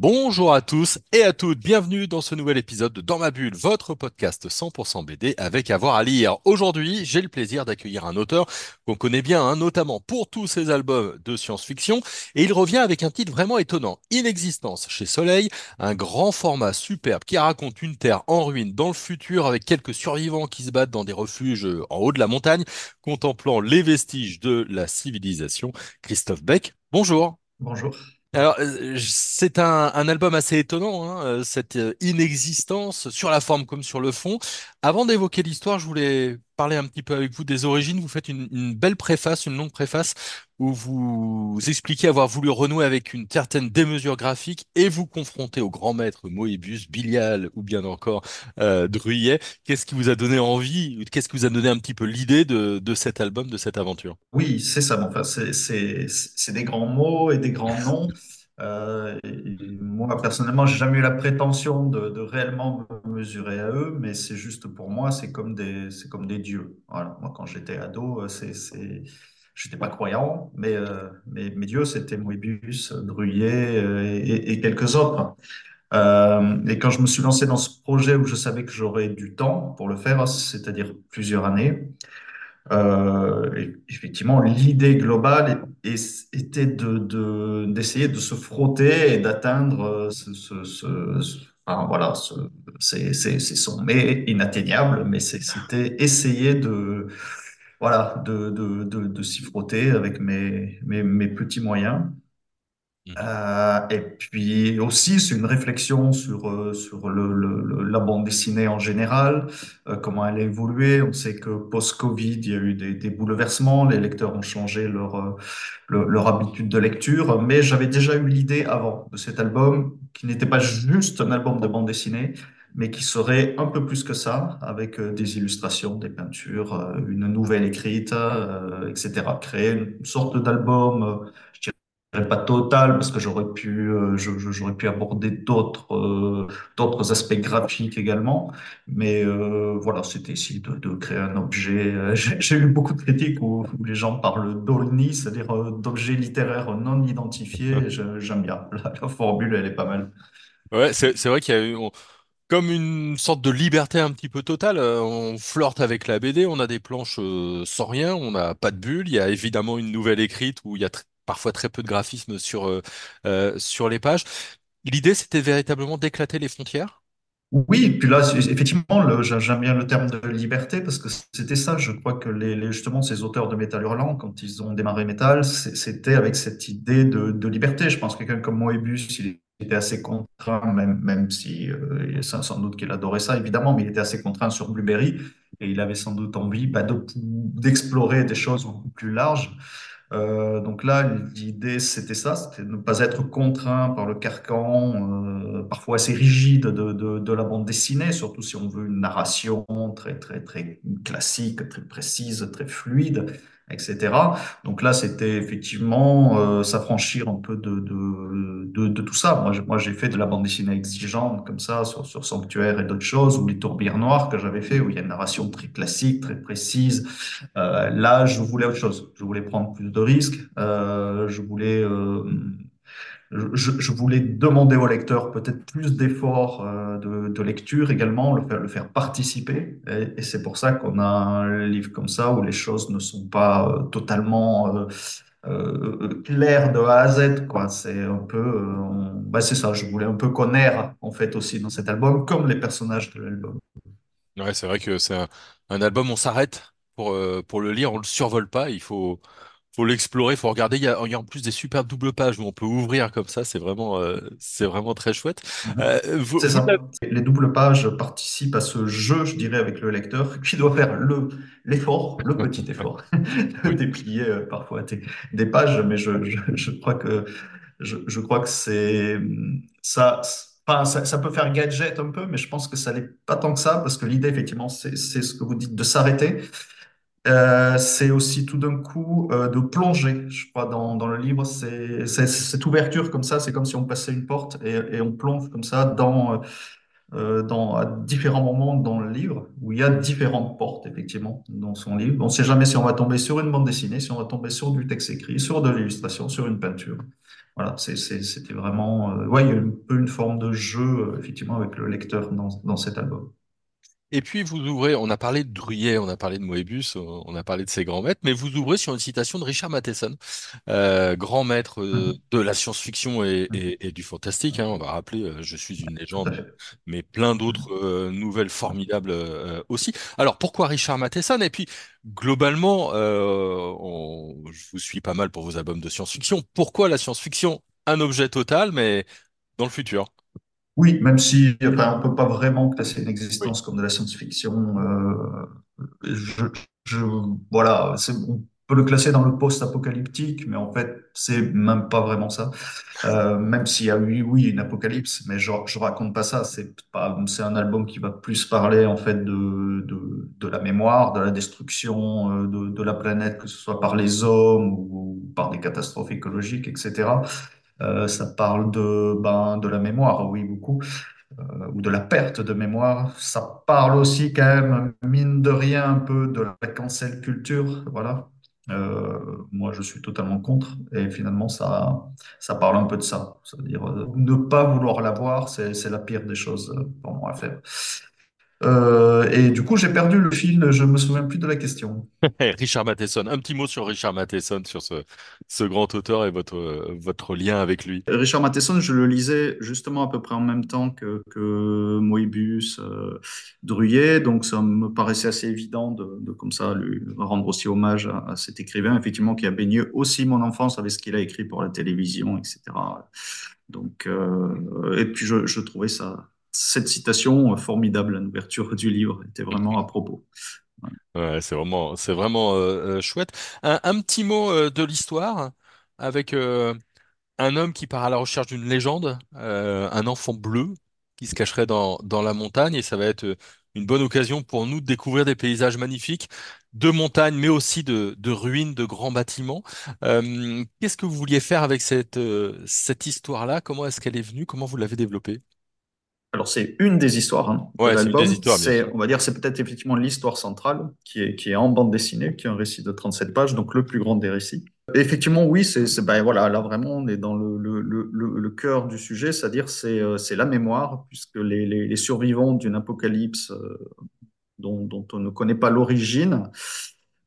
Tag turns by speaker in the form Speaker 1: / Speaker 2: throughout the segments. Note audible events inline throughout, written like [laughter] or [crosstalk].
Speaker 1: Bonjour à tous et à toutes, bienvenue dans ce nouvel épisode de Dans ma bulle, votre podcast 100% BD avec avoir à lire. Aujourd'hui, j'ai le plaisir d'accueillir un auteur qu'on connaît bien, hein, notamment pour tous ses albums de science-fiction, et il revient avec un titre vraiment étonnant, Inexistence chez Soleil, un grand format superbe qui raconte une terre en ruine dans le futur avec quelques survivants qui se battent dans des refuges en haut de la montagne, contemplant les vestiges de la civilisation. Christophe Beck, bonjour.
Speaker 2: Bonjour.
Speaker 1: Alors, euh, c'est un, album assez étonnant, hein, euh, cette euh, inexistence sur la forme comme sur le fond. Avant d'évoquer l'histoire, je voulais parler un petit peu avec vous des origines. Vous faites une, belle préface, une longue préface, où vous expliquez avoir voulu renouer avec une certaine démesure graphique et vous confronter au grand maître Moebius, Bilial ou bien encore euh, Druyet. Qu'est-ce qui vous a donné envie, qu'est-ce qui vous a donné un petit peu l'idée de, de cet album, de cette aventure?
Speaker 2: Oui, c'est ça. Enfin, c'est des grands mots et des grands noms. Euh, moi, personnellement, j'ai jamais eu la prétention de, réellement me mesurer à eux, mais c'est juste pour moi, c'est comme des, c'est comme des dieux. Voilà. Moi, quand j'étais ado, euh, c'est, c'est, j'étais pas croyant, mais, euh, mes dieux, c'était Moebius, euh, et, quelques autres. Et quand je me suis lancé dans ce projet où je savais que j'aurais du temps pour le faire, c'est-à-dire plusieurs années, effectivement, l'idée globale était de, de- d'essayer de se frotter et d'atteindre euh, ce, ce, ce- ce- enfin, voilà, ce, ces, sommets mais c'était essayer de, voilà, de, de, de, de s'y frotter avec mes, mes, mes petits moyens.
Speaker 1: Mhm.
Speaker 2: Euh, et puis aussi, c'est une réflexion sur, euh, sur le, le- le- la bande dessinée en général, euh, comment elle a évolué. On sait que post-Covid, il y a eu des, des bouleversements, les lecteurs ont changé leur, euh, le- leur habitude de lecture, mais j'avais déjà eu l'idée avant de cet album, qui n'était pas juste un album de bande dessinée, mais qui serait un peu plus que ça, avec euh, des illustrations, des peintures, une nouvelle écrite, etc. Créer une sorte d'album. euh, dirais pas total parce que j'aurais pu euh, j'aurais pu aborder d'autres euh, d'autres aspects graphiques également. Mais euh, voilà c'était essayer de, de créer un objet. J'ai eu beaucoup de critiques où, où les gens parlent d'OLNI c'est-à-dire d'objets littéraires non identifiés. Je- j'aime bien. La, la formule elle est pas mal.
Speaker 1: Ouais, c'est c'est vrai qu'il y a eu on- comme une sorte de liberté un petit peu totale. on flirte avec la BD, on a des planches sans rien, on n'a pas de bulle. Il y a évidemment une nouvelle écrite où il y a parfois très peu de graphisme sur euh, euh, sur les pages. L'idée, c'était véritablement d'éclater les frontières?
Speaker 2: Oui, puis là, effectivement, j'aime bien le terme de liberté parce que c'était ça. Je crois que les, justement ces auteurs de Métal Hurlant, quand ils ont démarré Métal, c'était avec cette idée de, liberté. Je pense que quelqu'un comme Moebius, il était assez contraint, même, même si euh, sans, doute qu'il adorait ça, évidemment, mais il était assez contraint sur Blueberry et il avait sans doute envie bah, de- d'explorer des choses plus larges. Euh, donc là, l'idée, c'était ça, c'était de ne pas être contraint par le carcan, euh, parfois assez rigide de, de, de la bande dessinée, surtout si on veut une narration très, très, très classique, très précise, très fluide, etc. Donc là, c'était effectivement euh, s'affranchir un peu de, de, de, de tout ça. Moi, j'ai- moi, j'ai fait de la bande dessinée exigeante comme ça, sur, sur Sanctuaire et d'autres choses, ou les Tourbières Noires que j'avais fait, où il y a une narration très classique, très précise euh, là, je voulais autre chose. Je voulais prendre plus de risques. Euh, je voulais, euh, je, voulais demander au lecteur peut-être plus d'efforts euh, de, lecture également, le faire, participer. Et, c'est pour ça qu'on a un livre comme ça où les choses ne sont pas euh, totalement euh, claires de A à Z. C'est un peu, bah, c'est ça. Je voulais un peu qu'on erre en fait aussi dans cet album, comme les personnages de l'album.
Speaker 1: Ouais, c'est vrai que c'est un, un album, on s'arrête pour pour le lire, on le survole pas. Il faut faut l'explorer, faut regarder. Il y a, il y a en plus des superbes doubles pages où on peut ouvrir comme ça. C'est vraiment euh, c'est vraiment très chouette.
Speaker 2: Mhm.
Speaker 1: Euh, vous,
Speaker 2: C'est
Speaker 1: vous
Speaker 2: ça.
Speaker 1: l'avez-
Speaker 2: Les doubles pages participent à ce jeu, je dirais, avec le lecteur, [laughs] qui doit faire le, l'effort, le petit effort, [laughs] de déplier euh, parfois des, des pages, mais je, je, je crois que, je, je crois que c'est, ça, enfin, ça, ça peut faire gadget un peu, mais je pense que ça n'est pas tant que ça, parce que l'idée, effectivement, c'est, c'est ce que vous dites, de s'arrêter Euh, c'est aussi tout d'un coup euh, de plonger, je crois, dans, dans le livre. C'est cette ouverture comme ça, c'est comme si on passait une porte et, et on plonge comme ça dans, euh, dans, à différents moments dans le livre, où il y a différentes portes, effectivement, dans son livre. On ne sait jamais si on va tomber sur une bande dessinée, si on va tomber sur du texte écrit, sur de l'illustration, sur une peinture. Voilà, c'était vraiment... euh, ouais, il y a un peu une forme de jeu, euh, effectivement, avec le lecteur dans, dans cet album.
Speaker 1: Et puis vous ouvrez, on a parlé de Druyet, on a parlé de Moebius, on on a parlé de ses grands maîtres, mais vous ouvrez sur une citation de Richard Matheson, euh, grand maître euh,
Speaker 2: Mhm.
Speaker 1: de la science-fiction et,
Speaker 2: Mhm.
Speaker 1: et- et du fantastique. hein. on va rappeler, euh, Je suis une légende, mais plein d'autres euh, nouvelles formidables euh, aussi. Alors pourquoi Richard Matheson? Et puis globalement, euh, on- je vous suis pas mal pour vos albums de science-fiction. Pourquoi la science-fiction? Un objet total, mais dans le futur.
Speaker 2: Oui, même si enfin, on peut pas vraiment classer une
Speaker 1: Oui.
Speaker 2: existence comme de la science-fiction. euh, je, je, voilà, on peut le classer dans le post-apocalyptique, mais en fait, c'est même pas vraiment ça. Euh, même s'il y a eu, oui, une apocalypse, mais je, je raconte pas ça. C'est pas, c'est un album qui va plus parler en fait de, de, de la mémoire, de la destruction euh, de, de la planète, que ce soit par les hommes ou par des catastrophes écologiques, etc. Euh, ça parle de, ben, de la mémoire, oui, beaucoup, euh, ou de la perte de mémoire. Ça parle aussi quand même, mine de rien, un peu de la cancel culture, voilà. Euh, moi, je suis totalement contre, et finalement, ça, ça parle un peu de ça. C'est-à-dire, ne pas vouloir la voir, c'est, la pire des choses pour moi à faire. Euh, et du coup, j'ai perdu le fil, je me souviens plus de la question. [laughs]
Speaker 1: Richard Matheson, un petit mot sur Richard Matheson, sur ce, ce grand auteur et votre, votre lien avec lui.
Speaker 2: Richard Matheson, je le lisais justement à peu près en même temps que, que Moebius, euh, Druillet, donc ça me paraissait assez évident de, de comme ça lui rendre aussi hommage à, à cet écrivain, effectivement, qui a baigné aussi mon enfance avec ce qu'il a écrit pour la télévision, etc. Donc, euh, et puis je, je trouvais ça, cette citation formidable, l'ouverture du livre était vraiment à propos.
Speaker 1: C'est vraiment, c'est euh, euh, chouette. Un, petit mot euh, de l'histoire avec euh, un homme qui part à la recherche d'une légende, euh, un enfant bleu qui se cacherait dans, la montagne et ça va être euh, une bonne occasion pour nous de découvrir des paysages magnifiques de montagnes, mais aussi de, ruines, de grands bâtiments. Euh, qu'est-ce que vous vouliez faire avec cette, euh, cette histoire-là? Comment est-ce qu'elle est venue? Comment vous l'avez développée?
Speaker 2: Alors, c'est une des histoires hein, de
Speaker 1: Ouais, c'est
Speaker 2: l'album. on va dire, c'est peut-être effectivement l'histoire centrale qui est, qui est en bande dessinée, qui est un récit de 37 pages, donc le plus grand des récits. Et effectivement, oui, c'est, c'est- ben voilà, là vraiment, on est dans le, le, le, le le cœur du sujet, c'est-à-dire c'est, euh, c'est la mémoire, puisque les, les, les survivants d'une apocalypse euh, dont, dont on ne connaît pas l'origine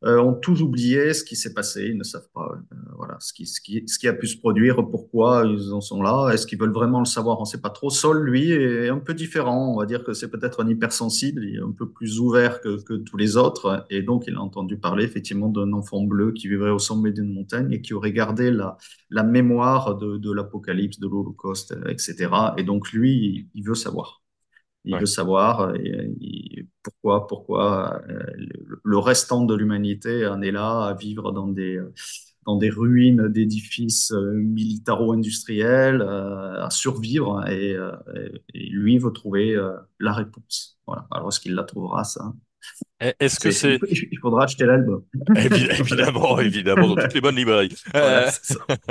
Speaker 2: euh, ont tous oublié ce qui s'est passé, ils ne savent pas euh, voilà, ce qui, ce, qui, ce qui a pu se produire, pourquoi ils en sont là, est-ce qu'ils veulent vraiment le savoir, on ne sait pas trop. Sol, lui, est un peu différent, on va dire que c'est peut-être un hypersensible, il est un peu plus ouvert que, que tous les autres, et donc il a entendu parler effectivement d'un enfant bleu qui vivrait au sommet d'une montagne et qui aurait gardé la, la mémoire de, l'apocalypse, de l'Holocauste, etc. Et donc lui, il veut savoir. Il
Speaker 1: Ouais.
Speaker 2: veut savoir et- pourquoi, pourquoi euh, le, restant de l'humanité en est là à vivre dans des, dans des ruines d'édifices euh, militaro-industriels, euh, à survivre. Et, et lui veut trouver la réponse. Voilà. Alors, est-ce qu'il la trouvera, ça?
Speaker 1: Est-ce que
Speaker 2: C'est, il, faudra acheter l'album.
Speaker 1: Évi- Évidemment, évidemment, dans toutes les bonnes librairies.
Speaker 2: Voilà.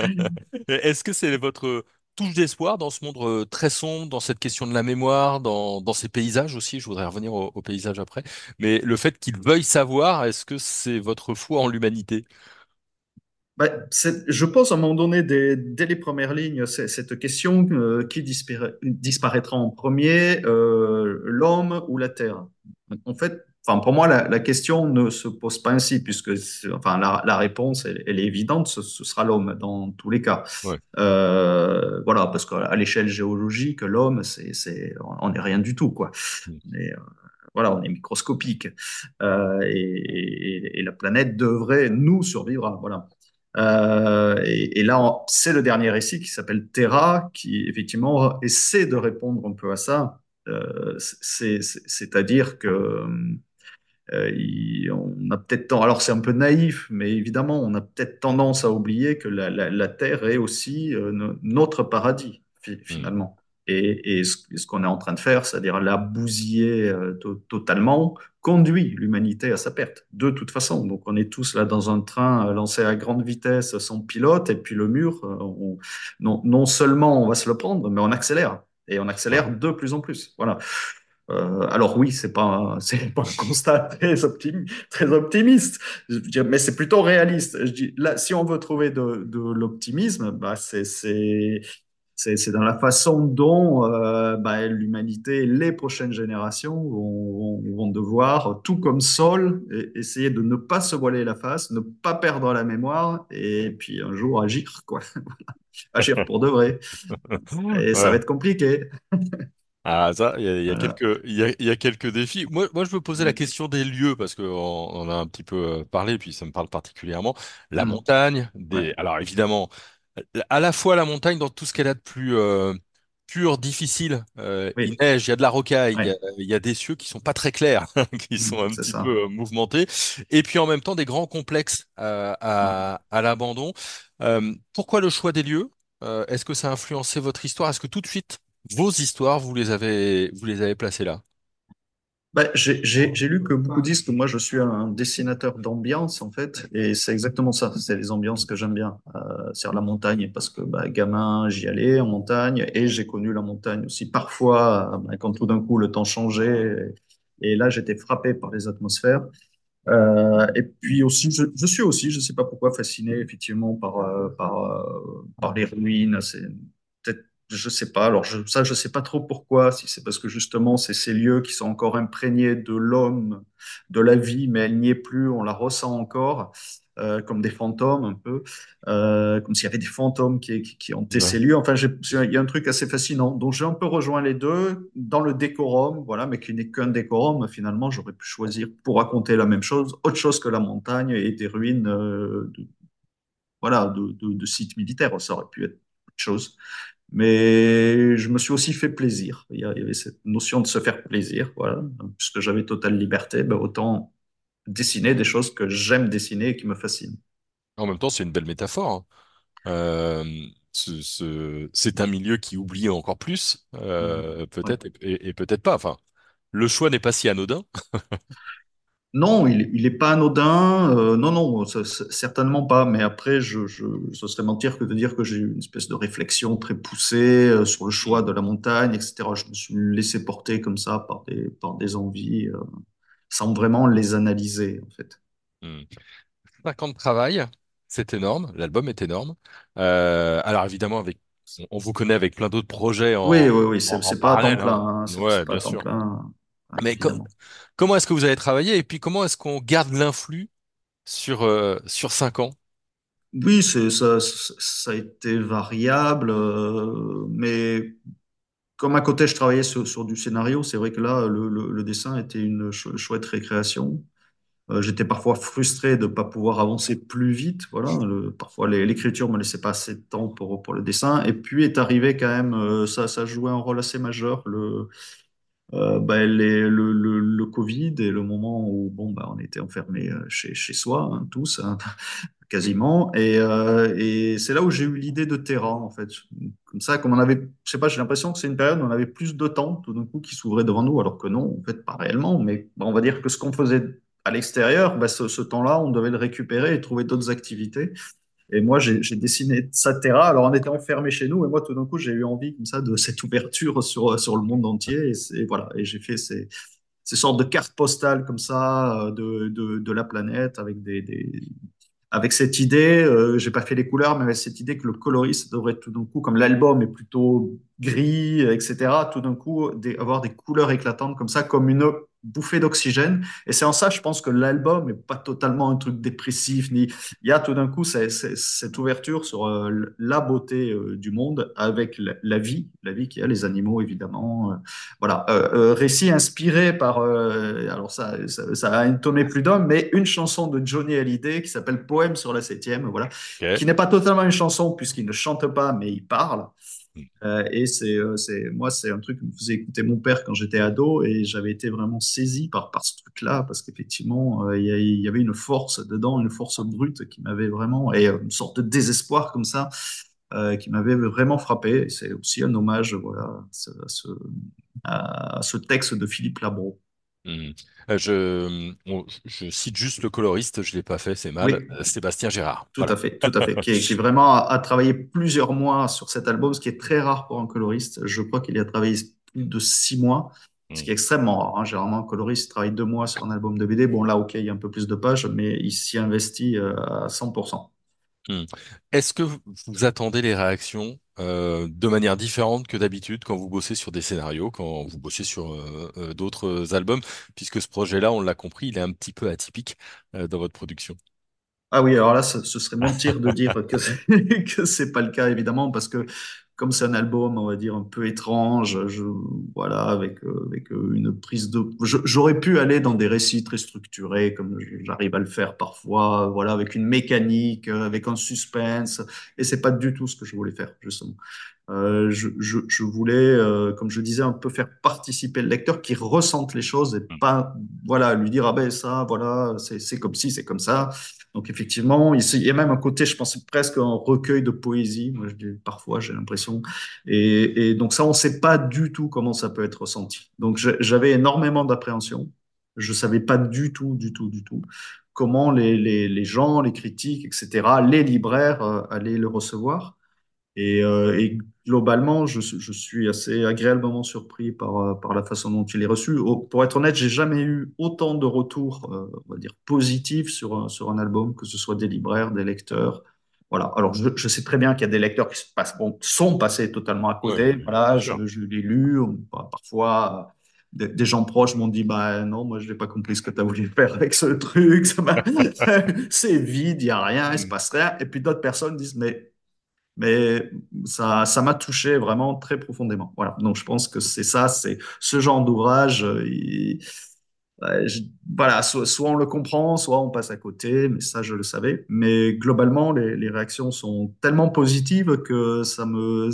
Speaker 2: [laughs]
Speaker 1: Est-ce que c'est votre touche d'espoir dans ce monde euh, très sombre, dans cette question de la mémoire, dans, dans ces paysages aussi? Je voudrais revenir au, paysage après. Mais le fait qu'il veuille savoir, est-ce que c'est votre foi en l'humanité?
Speaker 2: Bah, je pense à un moment donné, dès, dès les premières lignes, cette question euh, qui dispara- disparaîtra en premier, euh, l'homme ou la terre? En fait, enfin, pour moi, la, la question ne se pose pas ainsi, puisque enfin, la, la réponse, elle, elle est évidente, ce, ce sera l'homme dans tous les cas.
Speaker 1: Ouais.
Speaker 2: Euh, voilà, parce qu'à l'échelle géologique, l'homme, c'est, on n'est rien du tout, quoi.
Speaker 1: Mm.
Speaker 2: Mais, euh, voilà, on est microscopique. Euh, et, et- et la planète devrait nous survivre. Voilà. Euh, et, et là, c'est le dernier récit qui s'appelle Terra, qui effectivement essaie de répondre un peu à ça. Euh, c'est, c'est- c'est-à-dire que euh, il- on a peut-être alors c'est un peu naïf, mais évidemment, on a peut-être tendance à oublier que la, la- la Terre est aussi euh, no- notre paradis,
Speaker 1: Hmm.
Speaker 2: finalement. Et, et ce, ce qu'on est en train de faire, c'est-à-dire la bousiller euh, to- totalement, conduit l'humanité à sa perte, de toute façon. Donc on est tous là dans un train euh, lancé à grande vitesse sans pilote, et puis le mur, euh, on- non, non seulement on va se le prendre, mais on accélère. Et on accélère de plus en plus. Voilà. Euh, alors oui, c'est pas, c'est pas un constat très, optimi- très optimiste, je veux dire, mais c'est plutôt réaliste. Je dis, là, si on veut trouver de, de l'optimisme, bah, c'est, c'est, dans la façon dont euh, bah, l'humanité, les prochaines générations vont, vont- vont devoir, tout comme Saul, e- essayer de ne pas se voiler la face, ne pas perdre la mémoire, et puis un jour agir, quoi. [laughs] Agir pour de vrai. [laughs] Et ça va être compliqué. [laughs]
Speaker 1: Ah, ça, il y a, il y a
Speaker 2: Voilà.
Speaker 1: quelques, il y a, il y a quelques défis. Moi, moi, je me posais la
Speaker 2: Mm.
Speaker 1: question des lieux parce qu'on on en a un petit peu euh, parlé, puis ça me parle particulièrement. La
Speaker 2: Mm.
Speaker 1: montagne,
Speaker 2: Ouais.
Speaker 1: des... alors évidemment, à la fois la montagne dans tout ce qu'elle a de plus euh, pur, difficile. Euh, il
Speaker 2: Oui.
Speaker 1: neige, il y a de la rocaille, il y a,
Speaker 2: Ouais.
Speaker 1: il y a des cieux qui sont pas très clairs, [laughs] qui
Speaker 2: Mm.
Speaker 1: sont un
Speaker 2: C'est
Speaker 1: petit
Speaker 2: ça.
Speaker 1: peu euh, mouvementés, et puis en même temps des grands complexes euh, à, à l'abandon. Euh, pourquoi le choix des lieux? Euh, est-ce que ça a influencé votre histoire? Est-ce que tout de suite vos histoires vous les avez vous les avez placées là?
Speaker 2: Bah, j'ai lu que beaucoup disent que moi je suis un dessinateur d'ambiance en fait, et c'est exactement ça, c'est les ambiances que j'aime bien, euh, c'est la montagne, parce que bah, gamin j'y allais en montagne, et j'ai connu la montagne aussi parfois, euh, bah, quand tout d'un coup le temps changeait, et, là j'étais frappé par les atmosphères. Euh, et puis aussi, je, suis aussi, je sais pas pourquoi, fasciné effectivement par, euh, par, les ruines. Je sais pas. Alors je, ça, je sais pas trop pourquoi. Si c'est parce que justement, c'est ces lieux qui sont encore imprégnés de l'homme, de la vie, mais elle n'y est plus. On la ressent encore. euh, comme des fantômes un peu, euh, comme s'il y avait des fantômes qui, qui, qui hantaient
Speaker 1: Ouais.
Speaker 2: ces lieux. Enfin, il y a un truc assez fascinant. Donc, j'ai un peu rejoint les deux dans le décorum, voilà, mais qui n'est qu'un décorum. Finalement, j'aurais pu choisir pour raconter la même chose, autre chose que la montagne et des ruines, euh, de, voilà, de, de, de sites militaires. Ça aurait pu être autre chose. Mais je me suis aussi fait plaisir. Il y, avait cette notion de se faire plaisir, voilà. Puisque j'avais totale liberté, ben autant dessiner des choses que j'aime dessiner et qui me fascinent.
Speaker 1: En même temps, c'est une belle métaphore. hein. Euh, ce, ce- c'est un milieu qui oublie encore plus, euh, peut-être et, et- et peut-être pas. Enfin, le choix n'est pas si anodin. [laughs]
Speaker 2: Non, il, il est pas anodin. euh, non, non, ça- certainement pas. Mais après, je, je, ce serait mentir que de dire que j'ai eu une espèce de réflexion très poussée euh, sur le choix de la montagne, etc. Je me suis laissé porter comme ça par des, par des envies, euh, sans vraiment les analyser, en fait.
Speaker 1: Hmm. Cinq ans de travail, c'est énorme. L'album est énorme. Alors évidemment, avec, on vous connaît avec plein d'autres projets
Speaker 2: Oui,
Speaker 1: en,
Speaker 2: oui, oui,
Speaker 1: en,
Speaker 2: c'est pas à temps
Speaker 1: parallèle.
Speaker 2: plein.
Speaker 1: hein.
Speaker 2: hein,
Speaker 1: Ouais,
Speaker 2: pas
Speaker 1: bien
Speaker 2: temps
Speaker 1: sûr.
Speaker 2: plein, hein,
Speaker 1: Mais co-
Speaker 2: évidemment.
Speaker 1: Comment est-ce que vous avez travaillé et puis comment est-ce qu'on garde l'influx sur, euh, sur cinq ans?
Speaker 2: Oui, ça, a été variable, euh, mais Comme à côté, je travaillais sur, du scénario, c'est vrai que là, le, dessin était une chou- chouette récréation. Euh, j'étais parfois frustré de ne pas pouvoir avancer plus vite. Voilà, parfois l'écriture me laissait pas assez de temps pour, pour le dessin. Et puis est arrivé quand même, euh, ça, ça jouait un rôle assez majeur, le, euh, bah, le, le, le Covid et le moment où bon, bah, on était enfermés euh, chez, chez soi, hein, tous. hein [laughs] quasiment. Et, euh, et c'est là où j'ai eu l'idée de Terra, en fait. Comme ça, comme on avait, je sais pas, j'ai l'impression que c'est une période où on avait plus de temps, tout d'un coup, qui s'ouvrait devant nous, alors que non, en fait, pas réellement. Mais bon, on va dire que ce qu'on faisait à l'extérieur, bah, ce, ce temps-là, on devait le récupérer et trouver d'autres activités. Et moi, j'ai dessiné ça Terra. Alors, on était enfermés chez nous, et moi, tout d'un coup, j'ai eu envie, comme ça, de cette ouverture sur, sur le monde entier. Et, voilà, et j'ai fait ces, ces sortes de cartes postales comme ça euh, de, de, de la planète avec des, avec cette idée, euh, j'ai pas fait les couleurs, mais avec cette idée que le coloriste devrait tout d'un coup, comme l'album est plutôt gris, etc., tout d'un coup avoir des couleurs éclatantes comme ça, comme une bouffée d'oxygène. Et c'est en ça, je pense que l'album est pas totalement un truc dépressif, ni il y a tout d'un coup c'est- c'est- cette ouverture sur euh, la beauté euh, du monde avec la, la vie, la vie qui a les animaux évidemment. euh, voilà, euh, récit inspiré par, alors ça, ça, ça a entonné plus d'un, mais une chanson de Johnny Hallyday qui s'appelle Poème sur la septième, voilà, qui n'est pas totalement une chanson puisqu'il ne chante pas, mais il parle. Euh, et c'est, euh, c'est, moi, c'est un truc que me faisait écouter mon père quand j'étais ado et j'avais été vraiment saisi par, par ce truc-là parce qu'effectivement, euh, il y, avait une force dedans, une force brute qui m'avait vraiment, et une sorte de désespoir comme ça euh, qui m'avait vraiment frappé. C'est aussi un hommage, voilà, à ce, à ce texte de Philippe Labro.
Speaker 1: Mhm. Euh, Je, on- je cite juste le coloriste, je l'ai pas fait, c'est mal.
Speaker 2: Oui,
Speaker 1: Euh, Sébastien Gérard.
Speaker 2: tout
Speaker 1: Voilà.
Speaker 2: à fait, tout à fait. Qui, est, qui est vraiment a, a travaillé plusieurs mois sur cet album, ce qui est très rare pour un coloriste. Je crois qu'il y a travaillé plus de six mois, ce qui est
Speaker 1: Mhm.
Speaker 2: extrêmement rare. hein. Généralement, un coloriste travaille deux mois sur un album de BD. Bon, là, ok, il y a un peu plus de pages, mais il s'y investit euh, à 100%.
Speaker 1: Mhm. Est-ce que vous vous attendez les réactions euh, de manière différente que d'habitude quand vous bossez sur des scénarios, quand vous bossez sur euh, euh, d'autres albums, puisque ce projet-là, on l'a compris, il est un petit peu atypique dans votre production.
Speaker 2: Ah oui, alors là, ce, ce serait mentir de dire que c'est, [laughs] que c'est pas le cas, évidemment, parce que comme c'est un album, on va dire, un peu étrange, je, voilà, avec, euh, avec euh, une prise de... J'aurais pu aller dans des récits très structurés, comme j'arrive à le faire parfois, voilà, avec une mécanique, euh, avec un suspense, et c'est pas du tout ce que je voulais faire, justement. Euh, je, je, je voulais, euh, comme je disais, un peu faire participer le lecteur qui ressente les choses et pas, voilà, lui dire, ah ben ça, voilà, c'est comme ci, c'est comme ça. Donc effectivement, il y a même un côté, je pense, presque un recueil de poésie, moi je dis, parfois j'ai l'impression. Et, et donc ça, on ne sait pas du tout comment ça peut être ressenti. Donc j'avais énormément d'appréhension. Je savais pas du tout, du tout, du tout comment les, les, les gens, les critiques, etc., les libraires euh, allaient le recevoir. Et, euh, et globalement, je, je suis assez agréablement surpris par, euh, par la façon dont il est reçu. Pour être honnête, j'ai jamais eu autant de retours, euh, on va dire, positifs sur un, sur un album, que ce soit des libraires, des lecteurs. Voilà. Alors, je, je sais très bien qu'il y a des lecteurs qui se passent, bon, sont passés totalement à côté. Voilà, je, je l'ai lu. On- bah, Parfois, des, des gens proches m'ont dit, bah non, moi, je n'ai pas compris ce que tu as voulu faire avec ce truc. [laughs] [laughs] C'est vide, il n'y a rien, il se
Speaker 1: Mhm.
Speaker 2: passe rien. Et puis d'autres personnes disent, mais mais ça, ça m'a touché vraiment très profondément. Voilà. Donc, je pense que c'est ça, c'est ce genre d'ouvrage. euh, il- voilà, soit, soit on le comprend, soit on passe à côté, mais ça, je le savais. Mais globalement, les, les réactions sont tellement positives que ça me,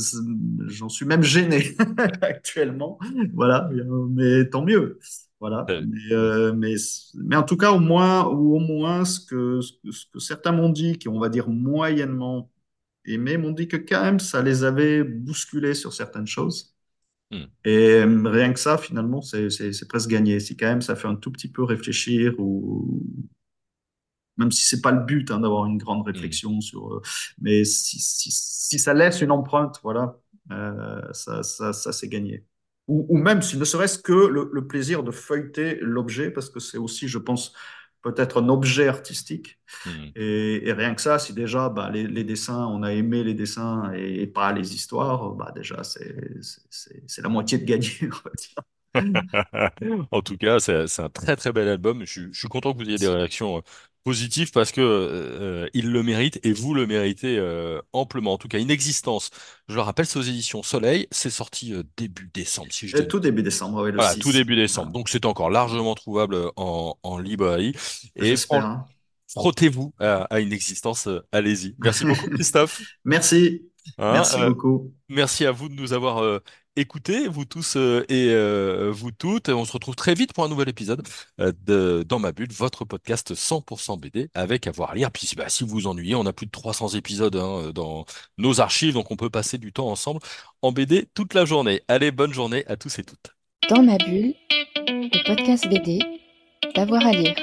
Speaker 2: j'en suis même gêné [laughs] actuellement. Voilà, mais tant mieux. Voilà, mais, euh, mais, mais en tout cas, au moins, ou au moins, ce que, ce que, ce que certains m'ont dit, qui on va dire moyennement et mais m'ont dit que quand même, ça les avait bousculés sur certaines choses.
Speaker 1: hmm,
Speaker 2: Et euh, rien que ça, finalement, c'est presque gagné. Si quand même ça fait un tout petit peu réfléchir, ou même si c'est pas le but hein, d'avoir une grande
Speaker 1: hmm,
Speaker 2: réflexion sur, euh, mais si, si, si ça laisse une empreinte, voilà, euh, ça, ça, ça c'est gagné. Ou, ou même, si ne serait-ce que le, le plaisir de feuilleter l'objet, parce que c'est aussi, je pense, peut-être un objet artistique.
Speaker 1: hmm.
Speaker 2: Et, et rien que ça, si déjà bah, les, les dessins, on a aimé les dessins et, et pas les histoires, bah déjà c'est la moitié de gagné, [laughs] on va dire. [laughs]
Speaker 1: En tout cas, c'est un très très bel album. Je, suis je suis content que vous ayez des réactions euh, positives parce que euh, il le mérite et vous le méritez euh, amplement. En tout cas, Inexistence, je le rappelle, c'est aux éditions Soleil. C'est sorti euh, début décembre, si je dis.
Speaker 2: tout début décembre,
Speaker 1: Voilà, tout
Speaker 2: 6.
Speaker 1: début décembre. Donc c'est encore largement trouvable en, en librairie. Et
Speaker 2: hein.
Speaker 1: frottez-vous à, à Inexistence. euh, allez-y. Merci beaucoup, [laughs] Christophe.
Speaker 2: Merci.
Speaker 1: Hein,
Speaker 2: Merci
Speaker 1: euh,
Speaker 2: beaucoup.
Speaker 1: Merci à vous de nous avoir euh, écoutés, vous tous euh, et euh, vous toutes. On se retrouve très vite pour un nouvel épisode euh, de Dans ma bulle, votre podcast 100% BD avec avoir à lire. Puis bah, si vous vous ennuyez, on a plus de 300 épisodes hein, dans nos archives, donc on peut passer du temps ensemble en BD toute la journée. Allez, bonne journée à tous et toutes.
Speaker 3: Dans ma bulle, le podcast BD, d'avoir à lire.